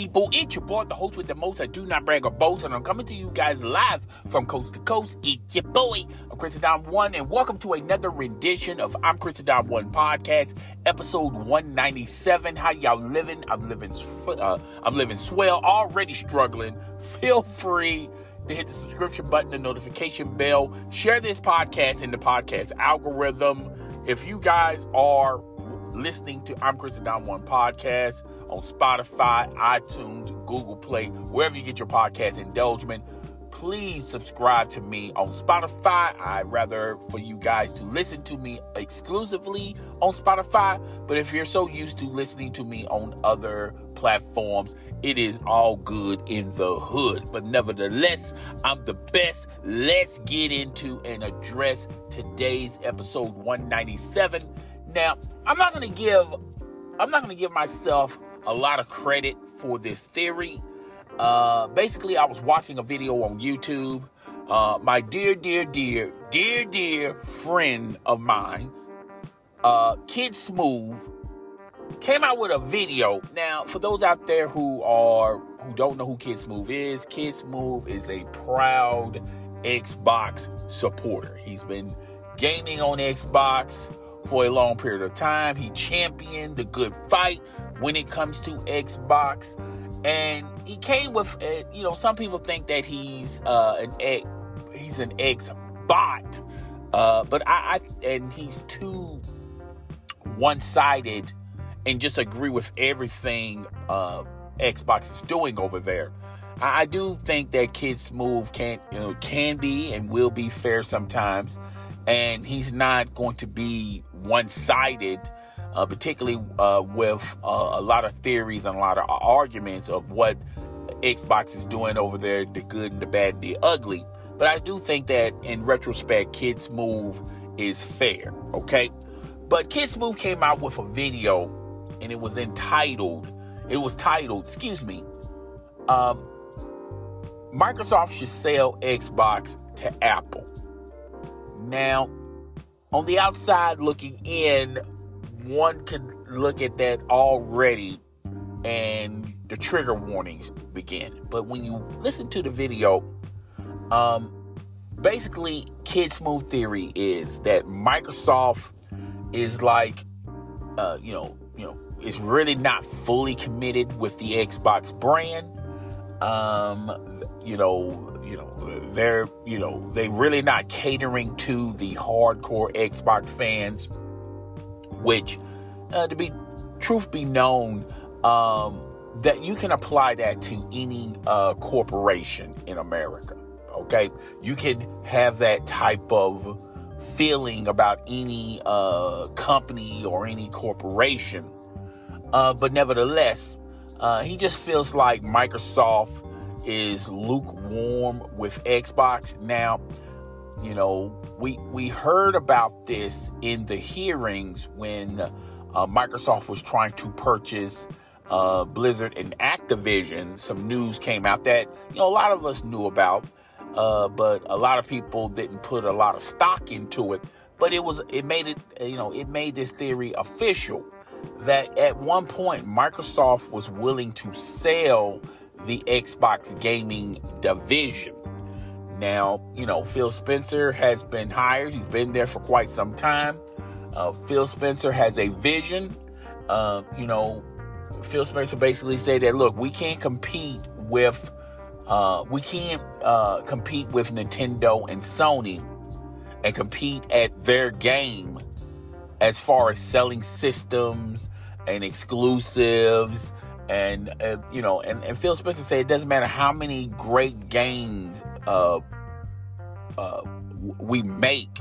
people? It's your boy, the host with the most. I do not brag or boast, and I'm coming to you guys live from coast to coast. It's your boy, I'm Chris Don One, and welcome to another rendition of I'm Chris Don One podcast, episode 197. How y'all living? I'm living, uh, I'm living swell. Already struggling. Feel free to hit the subscription button, the notification bell, share this podcast in the podcast algorithm. If you guys are listening to I'm Chris Don One podcast on Spotify, iTunes, Google Play, wherever you get your podcast, indulgement. Please subscribe to me on Spotify. I'd rather for you guys to listen to me exclusively on Spotify. But if you're so used to listening to me on other platforms, it is all good in the hood. But nevertheless, I'm the best. Let's get into and address today's episode 197. Now, I'm not going to give I'm not going to give myself a lot of credit for this theory. Uh, basically, I was watching a video on YouTube. Uh, my dear, dear, dear, dear, dear friend of mine, uh, Kid Smooth, came out with a video. Now, for those out there who are who don't know who Kid Smooth is, Kid Smooth is a proud Xbox supporter. He's been gaming on Xbox for a long period of time. He championed the good fight when it comes to Xbox. And he came with, uh, you know, some people think that he's uh, an ex, he's an ex bot, uh, but I, I, and he's too one sided and just agree with everything uh, Xbox is doing over there. I, I do think that Kid Smooth can, you know, can be and will be fair sometimes, and he's not going to be one sided uh, particularly uh, with uh, a lot of theories and a lot of arguments of what Xbox is doing over there the good and the bad and the ugly. But I do think that in retrospect, Kid Smooth is fair, okay? But Kid Smooth came out with a video and it was entitled, it was titled, excuse me, um, Microsoft should sell Xbox to Apple. Now, on the outside looking in, one could look at that already and the trigger warnings begin. But when you listen to the video, um, basically, Kid Smooth theory is that Microsoft is like, uh, you know, you know, is really not fully committed with the Xbox brand. Um, you know, you know, they're, you know, they really not catering to the hardcore Xbox fans which, uh, to be truth be known, um, that you can apply that to any uh, corporation in America. Okay, you can have that type of feeling about any uh, company or any corporation, uh, but nevertheless, uh, he just feels like Microsoft is lukewarm with Xbox now you know, we we heard about this in the hearings when uh, Microsoft was trying to purchase uh, Blizzard and Activision. Some news came out that you know a lot of us knew about, uh, but a lot of people didn't put a lot of stock into it. But it was it made it you know it made this theory official that at one point Microsoft was willing to sell the Xbox gaming division. Now, you know, Phil Spencer has been hired. He's been there for quite some time. Uh, Phil Spencer has a vision. Uh, you know, Phil Spencer basically said that, look, we can't compete with, uh, we can't uh, compete with Nintendo and Sony and compete at their game as far as selling systems and exclusives and uh, you know and, and phil spencer said it doesn't matter how many great games uh, uh, we make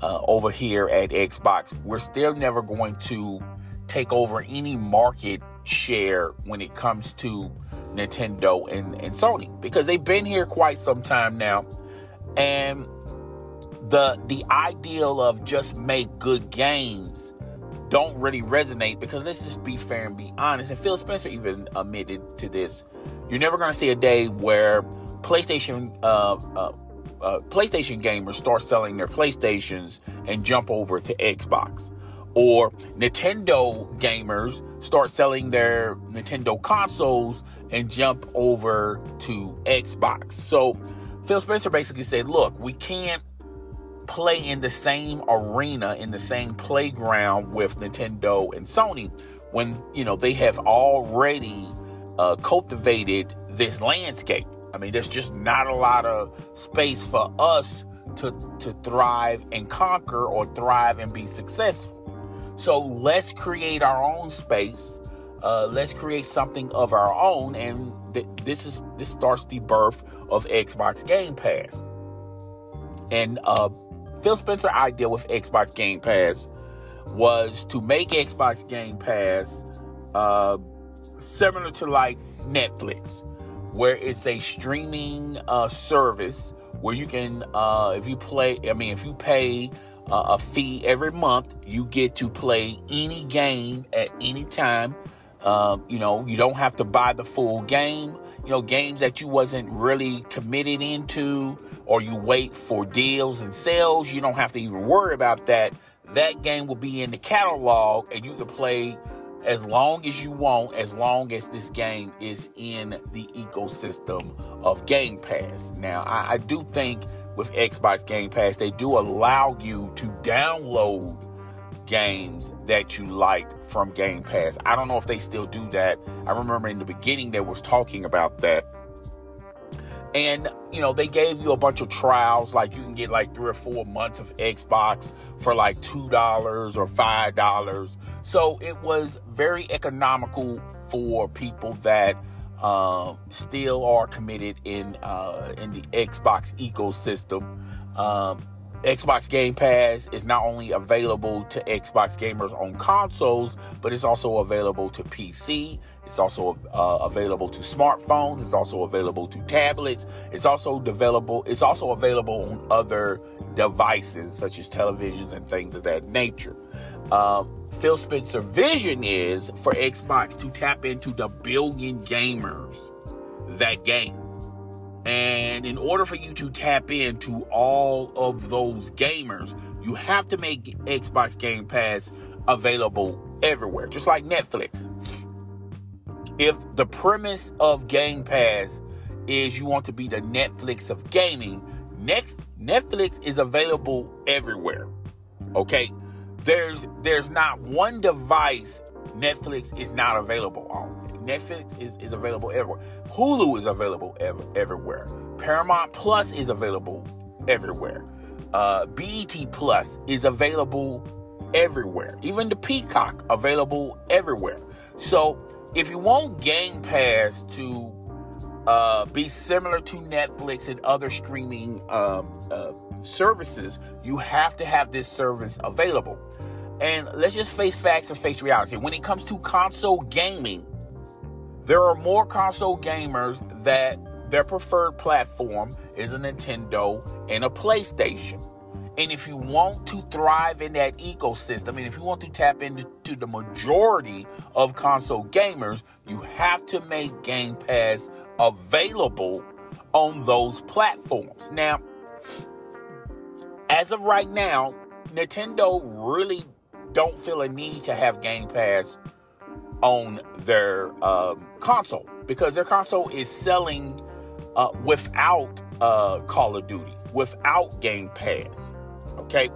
uh, over here at Xbox, we're still never going to take over any market share when it comes to Nintendo and, and Sony because they've been here quite some time now. And the the ideal of just make good games don't really resonate because let's just be fair and be honest. And Phil Spencer even admitted to this. You're never going to see a day where PlayStation uh, uh, uh, PlayStation gamers start selling their PlayStations and jump over to Xbox. or Nintendo gamers start selling their Nintendo consoles and jump over to Xbox. So Phil Spencer basically said, look, we can't play in the same arena, in the same playground with Nintendo and Sony when, you know, they have already uh, cultivated this landscape. I mean, there's just not a lot of space for us to, to thrive and conquer or thrive and be successful. So let's create our own space. Uh, let's create something of our own, and th- this is this starts the birth of Xbox Game Pass. And uh, Phil Spencer idea with Xbox Game Pass was to make Xbox Game Pass uh, similar to like Netflix, where it's a streaming uh, service where you can, uh, if you play, I mean, if you pay uh, a fee every month, you get to play any game at any time. Um, you know, you don't have to buy the full game. You know, games that you wasn't really committed into, or you wait for deals and sales, you don't have to even worry about that. That game will be in the catalog, and you can play as long as you want, as long as this game is in the ecosystem of Game Pass. Now, I, I do think with Xbox Game Pass, they do allow you to download games that you like from Game Pass. I don't know if they still do that. I remember in the beginning there was talking about that. And, you know, they gave you a bunch of trials, like you can get like three or four months of Xbox for like $2 or $5. So it was very economical for people that uh, still are committed in uh, in the Xbox ecosystem. Um, Xbox Game Pass is not only available to Xbox gamers on consoles, but it's also available to PC. It's also uh, available to smartphones. It's also available to tablets. It's also available. It's also available on other devices such as televisions and things of that nature. Um, Phil Spencer vision is for Xbox to tap into the billion gamers that game. And in order for you to tap into all of those gamers, you have to make Xbox Game Pass available everywhere, just like Netflix. If the premise of Game Pass is you want to be the Netflix of gaming, Netflix is available everywhere. Okay? there's there's not one device Netflix is not available on. Netflix is, is available everywhere. Hulu is available ev- everywhere. Paramount Plus is available everywhere. Uh, BET Plus is available everywhere. Even the Peacock available everywhere. So if you want Game Pass to uh, be similar to Netflix and other streaming um, uh, services, you have to have this service available. And let's just face facts and face reality. When it comes to console gaming, there are more console gamers that their preferred platform is a Nintendo and a PlayStation. And if you want to thrive in that ecosystem, and if you want to tap into the majority of console gamers, you have to make Game Pass available on those platforms. Now, as of right now, Nintendo really don't feel a need to have Game Pass on their um, console because their console is selling uh, without uh, Call of Duty, without Game Pass. Okay,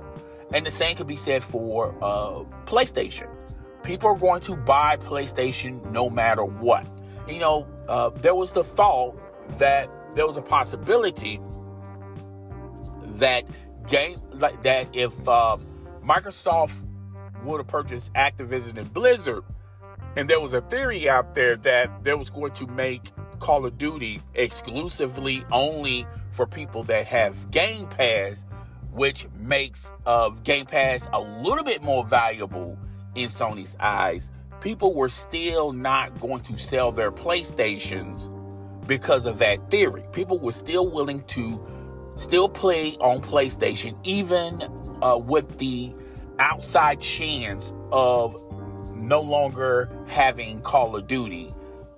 and the same could be said for uh, PlayStation. People are going to buy PlayStation no matter what. You know, uh, there was the thought that there was a possibility that game like that if um, Microsoft would have purchased Activision and Blizzard, and there was a theory out there that there was going to make Call of Duty exclusively only for people that have Game Pass, which makes uh, Game Pass a little bit more valuable in Sony's eyes. People were still not going to sell their PlayStations because of that theory. People were still willing to still play on PlayStation, even uh, with the outside chance of no longer having Call of Duty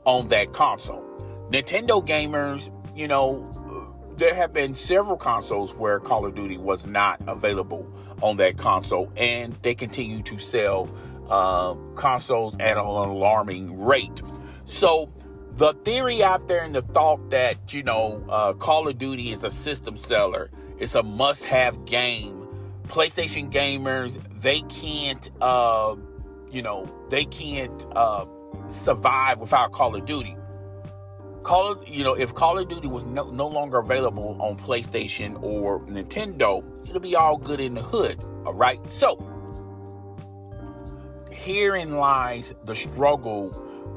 on that console. Nintendo gamers, you know, there have been several consoles where Call of Duty was not available on that console, and they continue to sell uh, consoles at an alarming rate. So, the theory out there and the thought that, you know, uh, Call of Duty is a system seller, it's a must have game. PlayStation gamers, they can't, uh, you know, they can't uh, survive without Call of Duty. Call of, you know, if Call of Duty was no, no longer available on PlayStation or Nintendo, it'll be all good in the hood. All right. So herein lies the struggle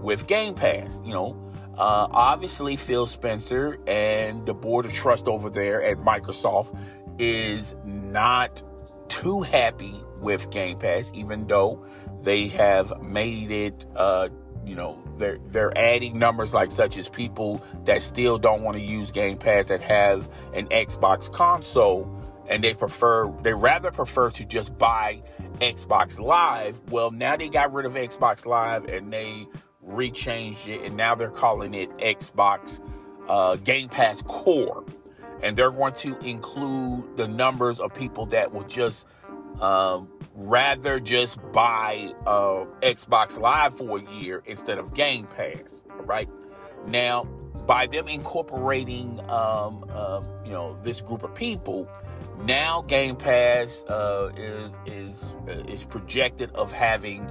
with Game Pass. You know, uh, obviously Phil Spencer and the board of trust over there at Microsoft is not too happy with Game Pass, even though they have made it uh, you know they're they're adding numbers like such as people that still don't want to use Game Pass that have an Xbox console and they prefer they rather prefer to just buy Xbox Live. Well, now they got rid of Xbox Live and they rechanged it and now they're calling it Xbox uh, Game Pass Core. And they're going to include the numbers of people that will just um, rather just buy uh, Xbox Live for a year instead of Game Pass. Right now, by them incorporating, um, uh, you know, this group of people, now Game Pass uh, is is uh, is projected of having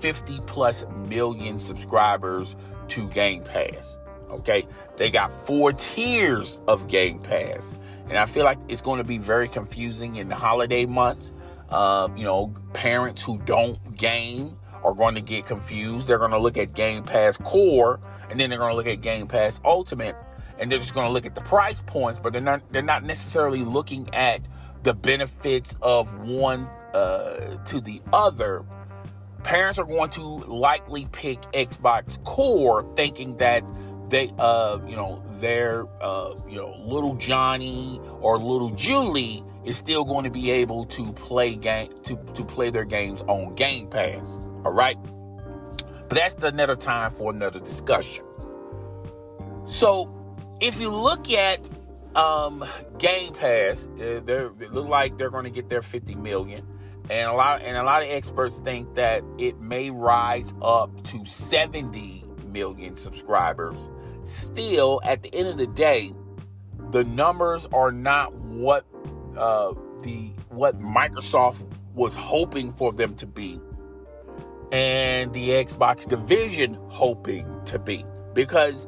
50 plus million subscribers to Game Pass. Okay, they got four tiers of Game Pass, and I feel like it's going to be very confusing in the holiday months uh, you know, parents who don't game are going to get confused. They're going to look at Game Pass Core, and then they're going to look at Game Pass Ultimate, and they're just going to look at the price points, but they're not they're not necessarily looking at the benefits of one uh, to the other. Parents are going to likely pick Xbox Core, thinking that they, uh, you know, their, uh, you know, little Johnny or little Julie is still going to be able to play game to, to play their games on Game Pass. All right. But that's another time for another discussion. So if you look at um, Game Pass, uh, they look like they're going to get their 50 million. And a lot and a lot of experts think that it may rise up to 70 million subscribers. Still, at the end of the day, the numbers are not what uh, the what Microsoft was hoping for them to be, and the Xbox division hoping to be. Because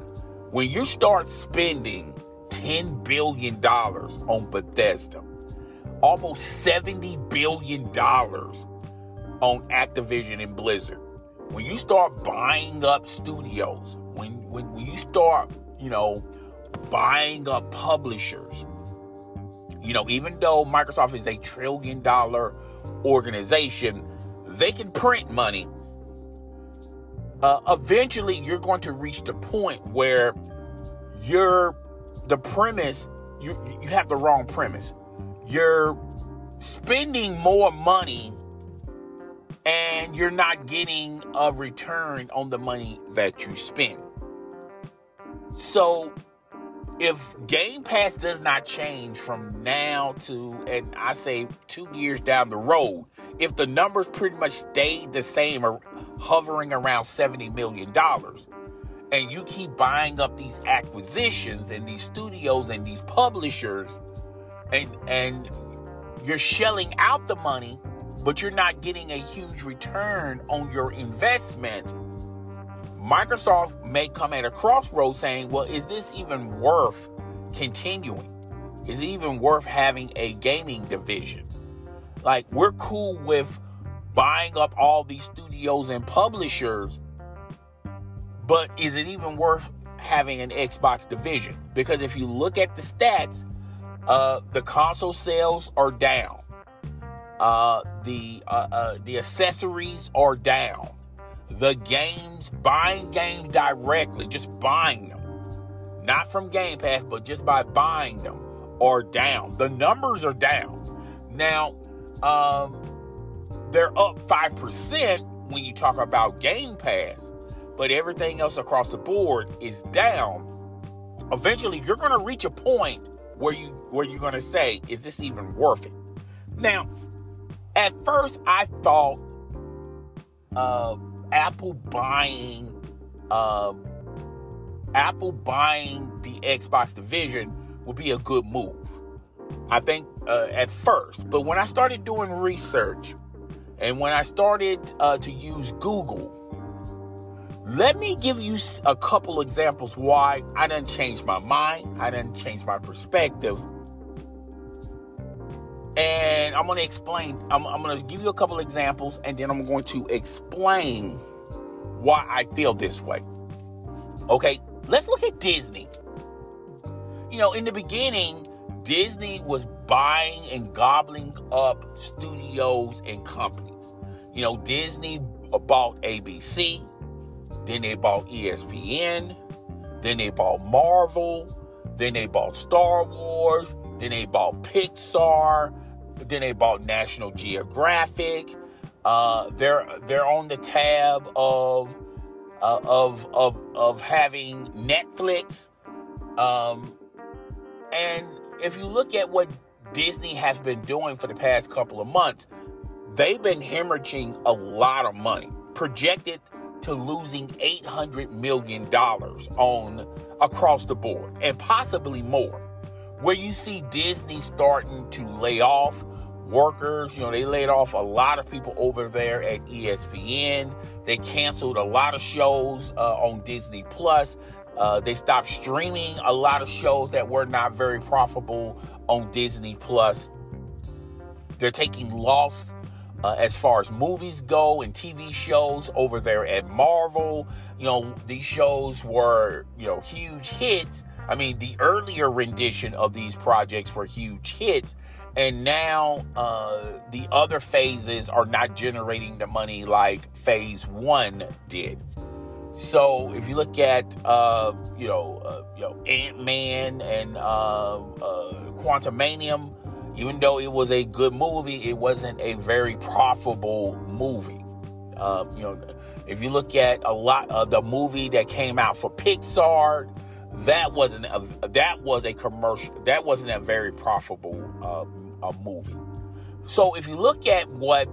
when you start spending $10 billion on Bethesda, almost $70 billion on Activision and Blizzard, when you start buying up studios, when, when, when you start, you know, buying up publishers, you know, even though Microsoft is a trillion dollar organization, they can print money. Uh, eventually, you're going to reach the point where you're the premise, you, you have the wrong premise. You're spending more money and you're not getting a return on the money that you spend. So if Game Pass does not change from now to, and I say two years down the road, if the numbers pretty much stay the same or hovering around $70 million, and you keep buying up these acquisitions and these studios and these publishers, and, and you're shelling out the money, but you're not getting a huge return on your investment Microsoft may come at a crossroads saying, well, is this even worth continuing? Is it even worth having a gaming division? Like, we're cool with buying up all these studios and publishers, but is it even worth having an Xbox division? Because if you look at the stats, uh, the console sales are down. Uh, the uh, uh the accessories are down the games, buying games directly, just buying them, not from Game Pass, but just by buying them, are down. The numbers are down. Now, um, they're up 5% when you talk about Game Pass, but everything else across the board is down. Eventually, you're going to reach a point where you where you're gonna say, is this even worth it? Now, at first I thought uh, Apple buying uh, Apple buying the Xbox division would be a good move. I think uh, at first, but when I started doing research and when I started uh, to use Google, let me give you a couple examples why I didn't change my mind, I didn't change my perspective. And I'm going to explain, I'm, I'm going to give you a couple examples, and then I'm going to explain why I feel this way. Okay, let's look at Disney. You know, in the beginning, Disney was buying and gobbling up studios and companies. You know, Disney bought ABC, then they bought ESPN, then they bought Marvel, then they bought Star Wars, then they bought Pixar, then they bought National Geographic. Uh, they're they're on the tab of uh, of of of having Netflix. Um, and if you look at what Disney has been doing for the past couple of months, they've been hemorrhaging a lot of money, projected to losing $800 million on across the board and possibly more. Where you see Disney starting to lay off workers, you know, they laid off a lot of people over there at ESPN. They canceled a lot of shows uh, on Disney Plus. Uh, they stopped streaming a lot of shows that were not very profitable on Disney Plus. They're taking loss uh, as far as movies go and TV shows over there at Marvel. You know, these shows were, you know, huge hits. I mean, the earlier rendition of these projects were huge hits. And now uh, the other phases are not generating the money like phase one did. So if you look at uh, you know uh, you know Ant Man and uh, uh, even though it was a good movie, it wasn't a very profitable movie. Uh, you know, if you look at a lot of the movie that came out for Pixar, that wasn't a, that was a commercial. That wasn't a very profitable uh, a movie. So if you look at what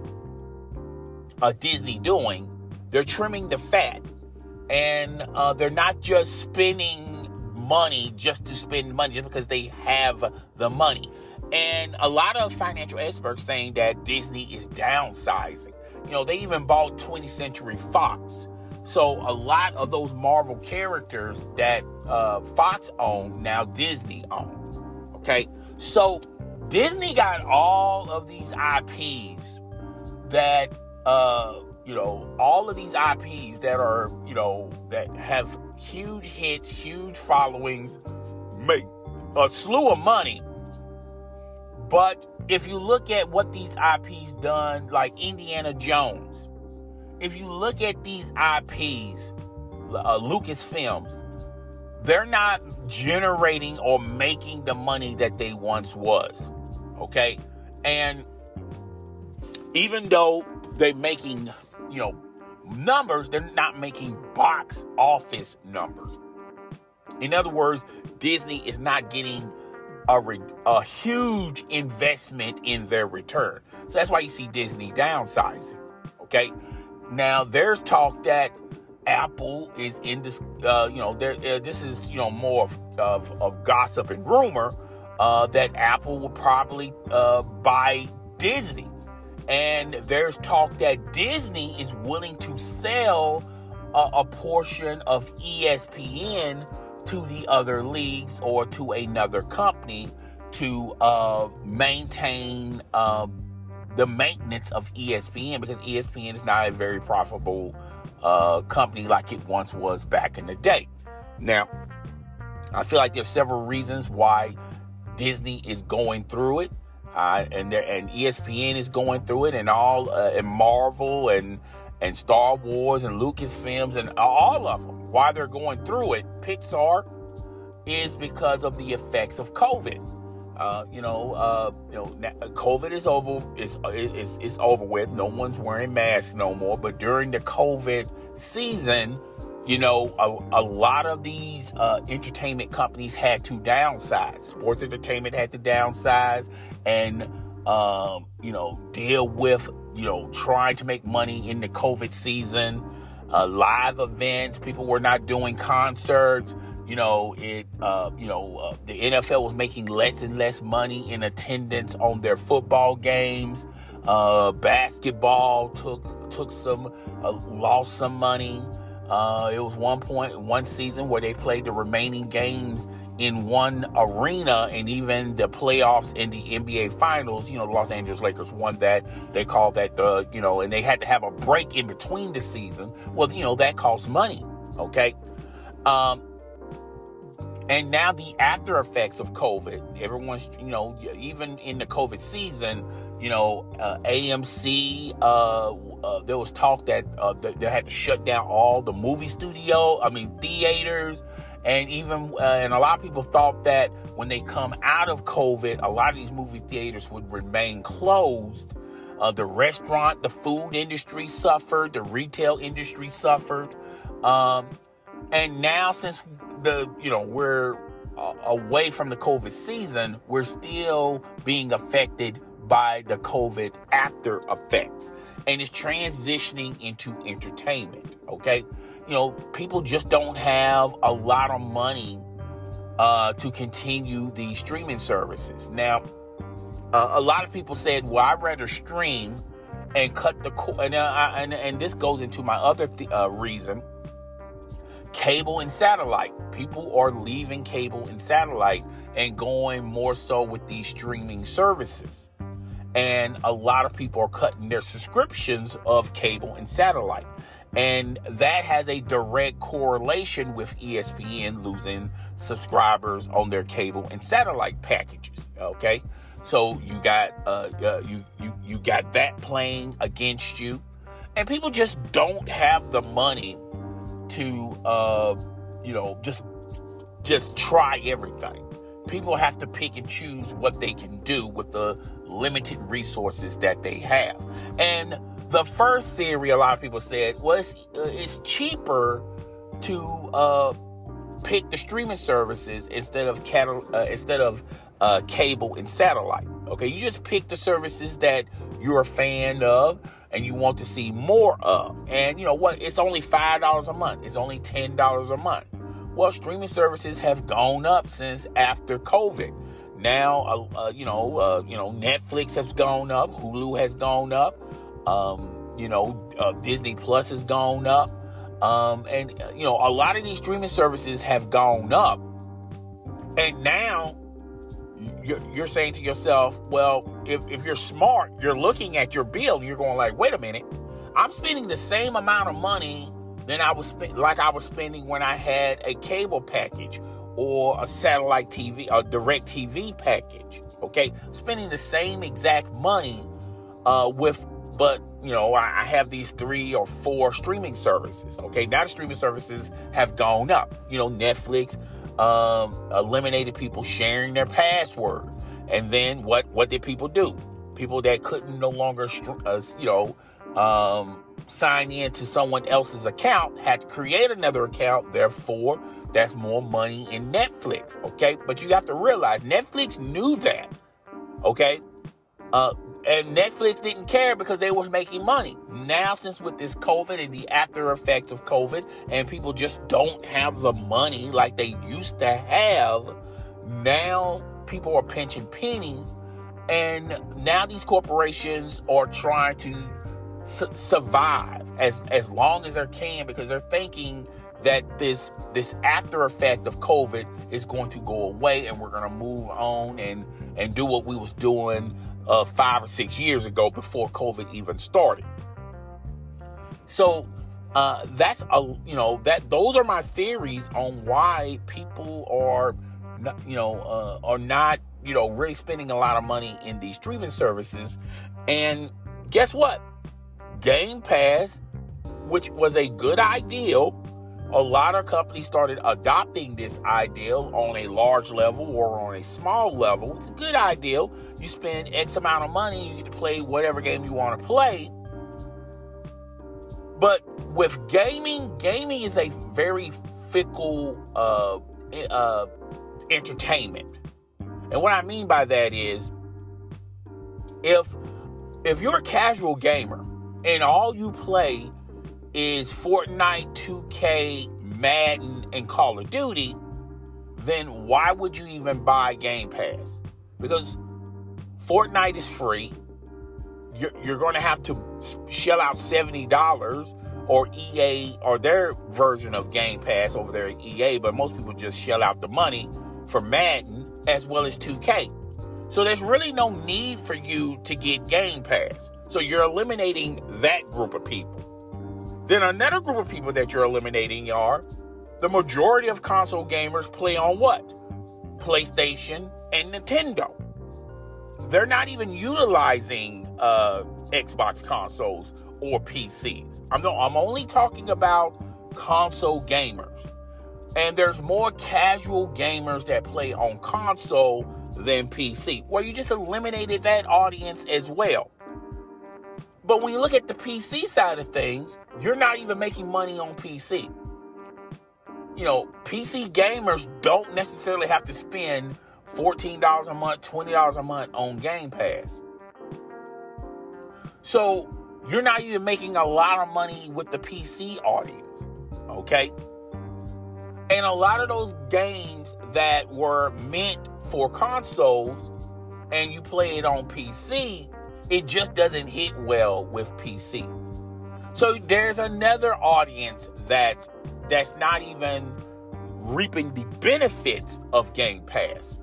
uh, Disney doing, they're trimming the fat and uh, they're not just spending money just to spend money just because they have the money. And a lot of financial experts saying that Disney is downsizing. You know, they even bought 20th Century Fox. So a lot of those Marvel characters that uh, Fox owned, now Disney owns. Okay, so Disney got all of these IPs that uh, you know, all of these IPs that are, you know, that have huge hits, huge followings, make a slew of money. But if you look at what these IPs done, like Indiana Jones, if you look at these IPs, uh, Lucasfilms, they're not generating or making the money that they once was. Okay? And even though they're making you know, numbers, they're not making box office numbers. In other words, Disney is not getting a, re- a huge investment in their return. So that's why you see Disney downsizing. Okay. Now there's talk that Apple is in this, uh, you know, there, uh, this is, you know, more of, of, of gossip and rumor uh, that Apple will probably uh, buy Disney. And there's talk that Disney is willing to sell a, a portion of ESPN to the other leagues or to another company to uh, maintain uh, the maintenance of ESPN because ESPN is not a very profitable uh, company like it once was back in the day. Now, I feel like there's several reasons why Disney is going through it. Uh, and and ESPN is going through it, and all uh, and Marvel and and Star Wars and Lucasfilms and all of them. Why they're going through it, Pixar, is because of the effects of COVID. Uh, you know, uh, you know, COVID is over. Is is is over with. No one's wearing masks no more. But during the COVID season, you know, a, a lot of these uh, entertainment companies had to downsize. Sports entertainment had to downsize and, um, you know, deal with, you know, trying to make money in the COVID season, uh, live events. People were not doing concerts. You know, it, uh, you know, uh, the NFL was making less and less money in attendance on their football games. Uh, basketball took took some uh, lost some money. Uh, it was one point one season where they played the remaining games in one arena, and even the playoffs in the NBA Finals. You know, the Los Angeles Lakers won that. They called that the you know, and they had to have a break in between the season. Well, you know that costs money. Okay. Um, and now the after effects of COVID, everyone's, you know, even in the COVID season, you know, uh, AMC, uh, uh, there was talk that uh, they had to shut down all the movie studio, I mean, theaters. And even, uh, and a lot of people thought that when they come out of COVID, a lot of these movie theaters would remain closed. Uh, the restaurant, the food industry suffered, the retail industry suffered. Um, and now, since the, you know, we're away from the COVID season, we're still being affected by the COVID after effects. And it's transitioning into entertainment. Okay. You know, people just don't have a lot of money uh, to continue the streaming services. Now, uh, a lot of people said, well, I'd rather stream and cut the cord. And, uh, and, and, this goes into my other th- uh, reason cable and satellite. People are leaving cable and satellite and going more so with these streaming services and a lot of people are cutting their subscriptions of cable and satellite. And that has a direct correlation with ESPN losing subscribers on their cable and satellite packages. Okay, so you got uh, uh, you you you got that playing against you, and people just don't have the money to uh, you know just just try everything people have to pick and choose what they can do with the limited resources that they have. And the first theory a lot of people said was uh, it's cheaper to uh, pick the streaming services instead of catal- uh, instead of uh, cable and satellite. Okay, you just pick the services that you're a fan of and you want to see more of. And you know what? It's only five dollars a month. It's only ten dollars a month. Well, streaming services have gone up since after COVID. Now, uh, uh, you know, uh, you know, Netflix has gone up, Hulu has gone up, um, you know, uh, Disney Plus has gone up, um, and uh, you know, a lot of these streaming services have gone up, and now you're, you're saying to yourself, well, if, if you're smart, you're looking at your bill and you're going like, wait a minute, I'm spending the same amount of money than I was like I was spending when I had a cable package or a satellite TV, a direct TV package. Okay, spending the same exact money uh, with, but you know, I, I have these three or four streaming services. Okay, now the streaming services have gone up. You know, Netflix um, eliminated people sharing their password, and then what? What did people do? People that couldn't no longer, uh, you know, um, sign in to someone else's account had to create another account. Therefore, that's more money in Netflix. Okay. But you have to realize Netflix knew that. Okay. Uh, and Netflix didn't care because they was making money. Now, since with this COVID and the after effects of COVID, and people just don't have the money like they used to have, now people are pinching pennies. And now these corporations are trying to su- survive as as long as they can because they're thinking that this this after effect of COVID is going to go away and we're going to move on and and do what we was doing uh, five or six years ago before COVID even started. So uh, that's a you know that those are my theories on why people are not, you know uh, are not you know really spending a lot of money in these streaming services and guess what Game Pass, which was a good idea, a lot of companies started adopting this ideal on a large level or on a small level. It's a good ideal. You spend X amount of money, you get to play whatever game you want to play. But with gaming, gaming is a very fickle uh, uh, entertainment. And what I mean by that is if if you're a casual gamer and all you play is Fortnite, 2K, Madden, and Call of Duty, then why would you even buy Game Pass? Because Fortnite is free. You're, you're going to have to shell out $70 or EA or their version of Game Pass over there at EA, but most people just shell out the money for Madden as well as 2K. So there's really no need for you to get Game Pass. So you're eliminating that group of people. Then another group of people that you're eliminating are the majority of console gamers play on what? PlayStation and Nintendo. They're not even utilizing uh, Xbox consoles or PCs. I'm, no, I'm only talking about console gamers. And there's more casual gamers that play on console than PC. Well, you just eliminated that audience as well. But when you look at the PC side of things, you're not even making money on PC. You know, PC gamers don't necessarily have to spend $14 a month, $20 a month on Game Pass. So you're not even making a lot of money with the PC audience. Okay? And a lot of those games that were meant for consoles and you play it on PC, it just doesn't hit well with PC. So there's another audience that that's not even reaping the benefits of Game Pass.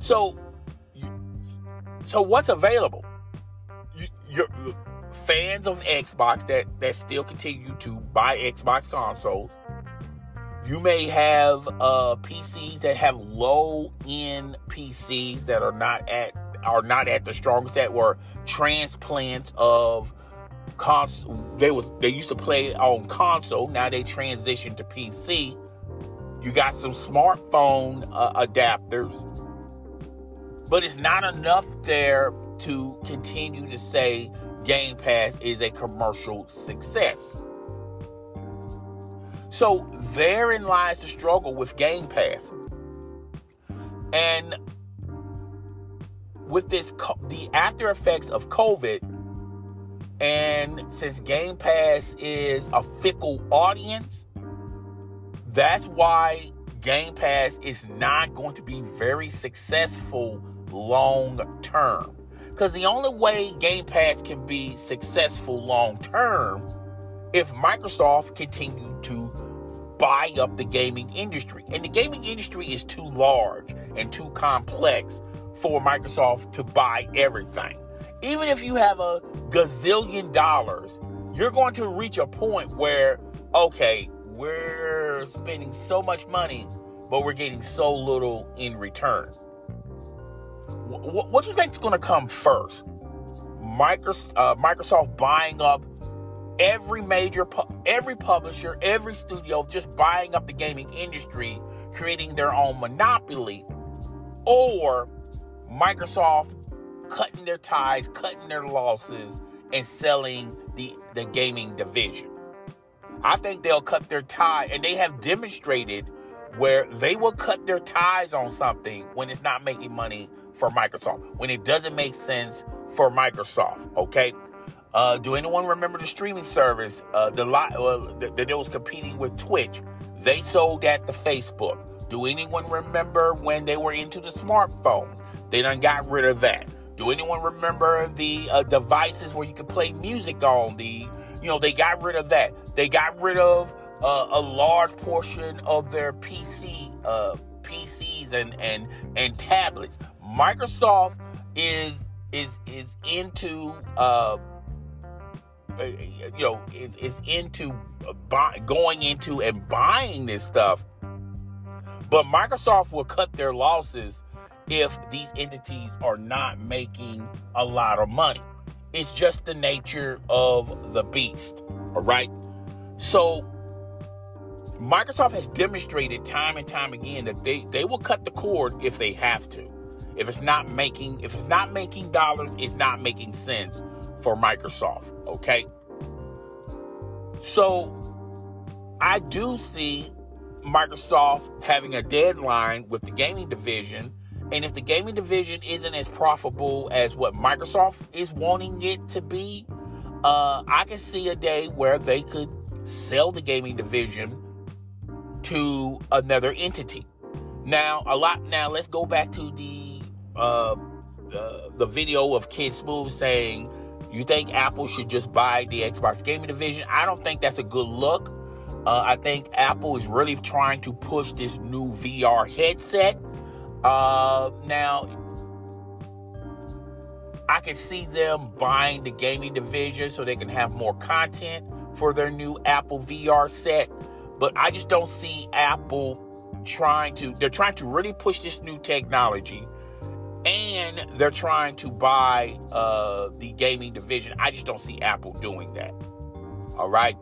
So so what's available? You're, fans of Xbox that that still continue to buy Xbox consoles you may have uh, PCs that have low end PCs that are not at are not at the strongest that were transplants of cons they was they used to play on console now they transitioned to PC you got some smartphone uh, adapters but it's not enough there to continue to say Game Pass is a commercial success so therein lies the struggle with Game Pass. And with this the after effects of COVID and since Game Pass is a fickle audience, that's why Game Pass is not going to be very successful long term. Because the only way Game Pass can be successful long term if Microsoft continued to buy up the gaming industry. And the gaming industry is too large and too complex for Microsoft to buy everything. Even if you have a gazillion dollars, you're going to reach a point where, okay, we're spending so much money, but we're getting so little in return. What, do you think is going to come first? Microsoft, uh, Microsoft buying up every major every publisher every studio just buying up the gaming industry creating their own monopoly or microsoft cutting their ties cutting their losses and selling the the gaming division i think they'll cut their tie and they have demonstrated where they will cut their ties on something when it's not making money for microsoft when it doesn't make sense for microsoft okay uh, do anyone remember the streaming service uh, the lot uh, that, that was competing with Twitch? They sold that to Facebook. Do anyone remember when they were into the smartphones? They done got rid of that. Do anyone remember the uh, devices where you could play music on? The you know they got rid of that. They got rid of uh, a large portion of their PC uh, PCs and and and tablets. Microsoft is is is into uh, uh, you know, is, is into buy, going into and buying this stuff. But Microsoft will cut their losses if these entities are not making a lot of money. It's just the nature of the beast. All right. So Microsoft has demonstrated time and time again that they, they will cut the cord if they have to. If it's not making if it's not making dollars, it's not making sense for Microsoft. Okay. So I do see Microsoft having a deadline with the gaming division. And if the gaming division isn't as profitable as what Microsoft is wanting it to be, uh, I can see a day where they could sell the gaming division to another entity. Now, a lot. Now, let's go back to the uh, the video of Kid Smooth saying, "You think Apple should just buy the Xbox gaming division?" I don't think that's a good look. Uh, I think Apple is really trying to push this new VR headset. Uh, now, I can see them buying the gaming division so they can have more content for their new Apple VR set. But I just don't see Apple trying to, they're trying to really push this new technology and they're trying to buy uh, the gaming division. I just don't see Apple doing that. All right.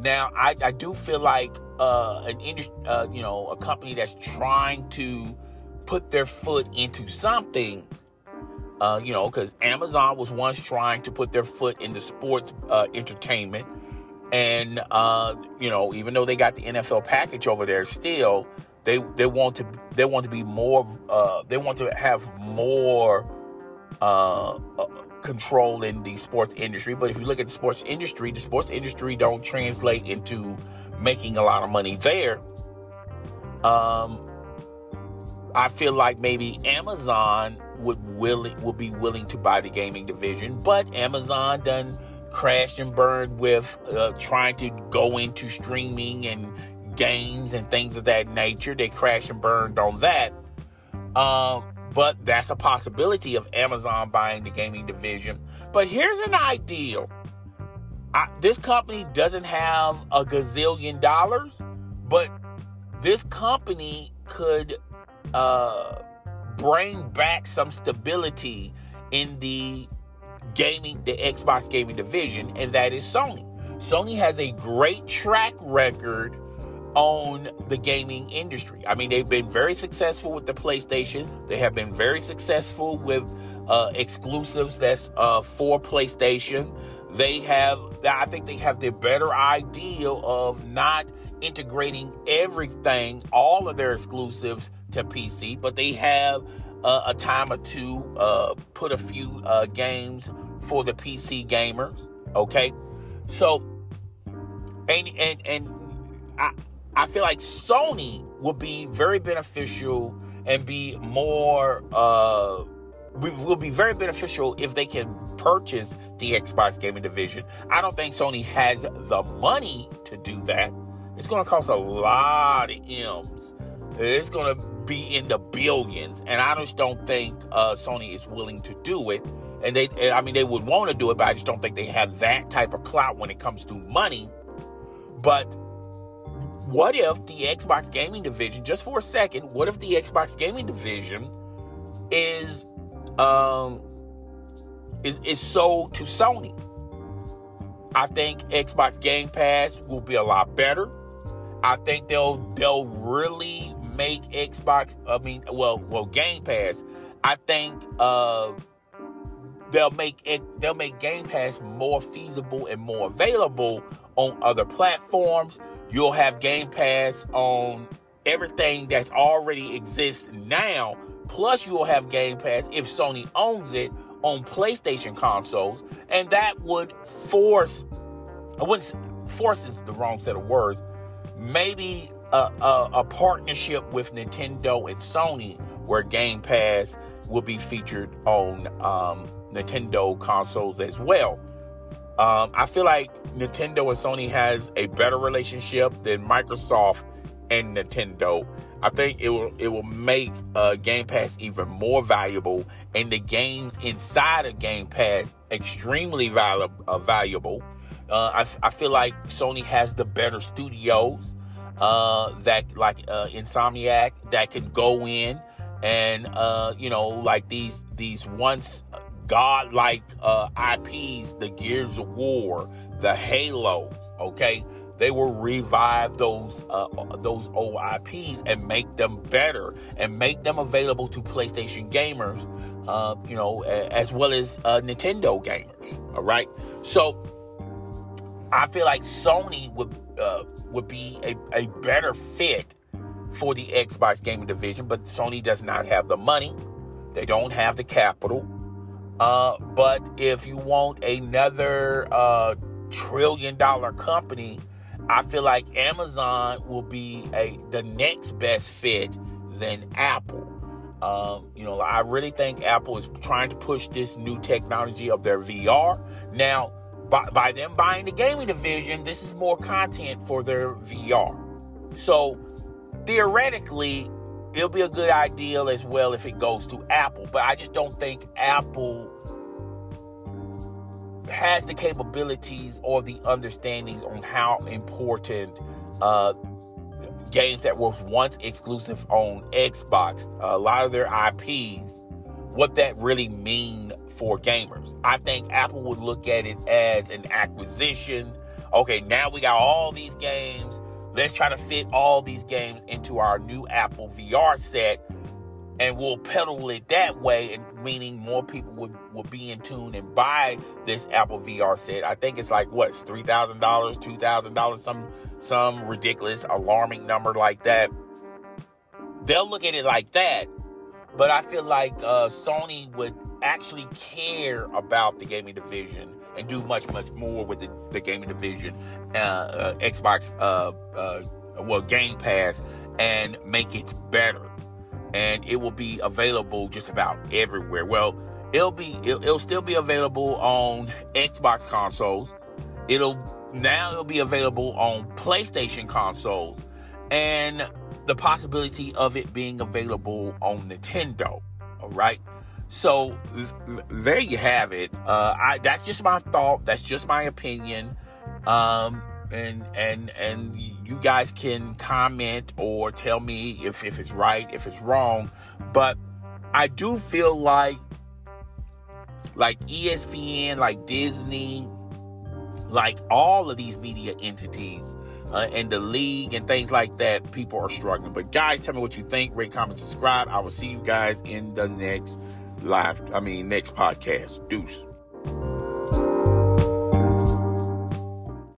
Now, I, I do feel like uh, an industry, uh, you know, a company that's trying to put their foot into something, uh, you know, because Amazon was once trying to put their foot into sports uh, entertainment, and uh, you know, even though they got the NFL package over there, still they they want to they want to be more uh, they want to have more control in the sports industry. But if you look at the sports industry, the sports industry don't translate into making a lot of money there. Um, I feel like maybe Amazon would willing would be willing to buy the gaming division, but Amazon done crashed and burned with uh, trying to go into streaming and games and things of that nature. They crashed and burned on that. Um, but that's a possibility of Amazon buying the gaming division. But here's an ideal. I, this company doesn't have a gazillion dollars, but this company could uh, bring back some stability in the gaming, the Xbox gaming division, and that is Sony. Sony has a great track record on the gaming industry. I mean, they've been very successful with the PlayStation. They have been very successful with uh, exclusives that's uh, for PlayStation. They have, I think they have the better idea of not integrating everything, all of their exclusives to PC, but they have uh, a time or two uh, put a few uh, games for the PC gamers. Okay, so and and and I I feel like Sony would be very beneficial and be more uh will be very beneficial if they can purchase the Xbox gaming division. I don't think Sony has the money to do that. It's going to cost a lot of M's. It's going to be in the billions, and I just don't think uh, Sony is willing to do it. And they, I mean, they would want to do it, but I just don't think they have that type of clout when it comes to money. But what if the Xbox gaming division, just for a second, what if the Xbox gaming division is um is is sold to Sony? I think Xbox Game Pass will be a lot better. I think they'll they'll really make Xbox I mean well well Game Pass. I think uh they'll make it they'll make Game Pass more feasible and more available on other platforms You'll have Game Pass on everything that's already exists now. Plus, you will have Game Pass if Sony owns it on PlayStation consoles, and that would force. I wouldn't force is the wrong set of words. Maybe a, a, a partnership with Nintendo and Sony, where Game Pass will be featured on um, Nintendo consoles as well. Um, I feel like Nintendo and Sony has a better relationship than Microsoft and Nintendo. I think it will it will make uh, Game Pass even more valuable, and the games inside of Game Pass extremely val- uh, valuable. Uh, I, I feel like Sony has the better studios uh, that like uh, Insomniac that can go in and uh, you know like these these once godlike IPs, the Gears of War, the Halos. Okay, they will revive those uh, those old IPs and make them better and make them available to PlayStation gamers, uh, you know, as well as uh, Nintendo gamers. All right, so I feel like Sony would uh, would be a, a better fit for the Xbox gaming division, but Sony does not have the money. They don't have the capital. Uh, but if you want another uh, trillion dollar company, I feel like Amazon will be a the next best fit than Apple. Um, you know, I really think Apple is trying to push this new technology of their VR. Now, by, by them buying the gaming division, this is more content for their VR. So theoretically, it'll be a good idea as well if it goes to Apple. But I just don't think Apple has the capabilities or the understanding on how important uh, games that were once exclusive on Xbox, a lot of their IPs, what that really mean for gamers. I think Apple would look at it as an acquisition. Okay, now we got all these games. Let's try to fit all these games into our new Apple VR set and we'll pedal it that way, and meaning more people would, would be in tune and buy this Apple VR set. I think it's like what's three thousand dollars, two thousand dollars, some some ridiculous, alarming number like that. They'll look at it like that, but I feel like uh, Sony would actually care about the gaming division and do much much more with the, the gaming division, uh, uh, Xbox, uh, uh, well Game Pass, and make it better and it will be available just about everywhere. Well, it'll be it'll, it'll still be available on Xbox consoles. It'll now it'll be available on PlayStation consoles and the possibility of it being available on Nintendo. All right. So th- there you have it. Uh, I, that's just my thought. That's just my opinion. Um, and and and you guys can comment or tell me if, if it's right, if it's wrong. But I do feel like like ESPN, like Disney, like all of these media entities uh, and the league and things like that, people are struggling. But guys, tell me what you think. Rate, comment, subscribe. I will see you guys in the next live, I mean, next podcast. Deuce.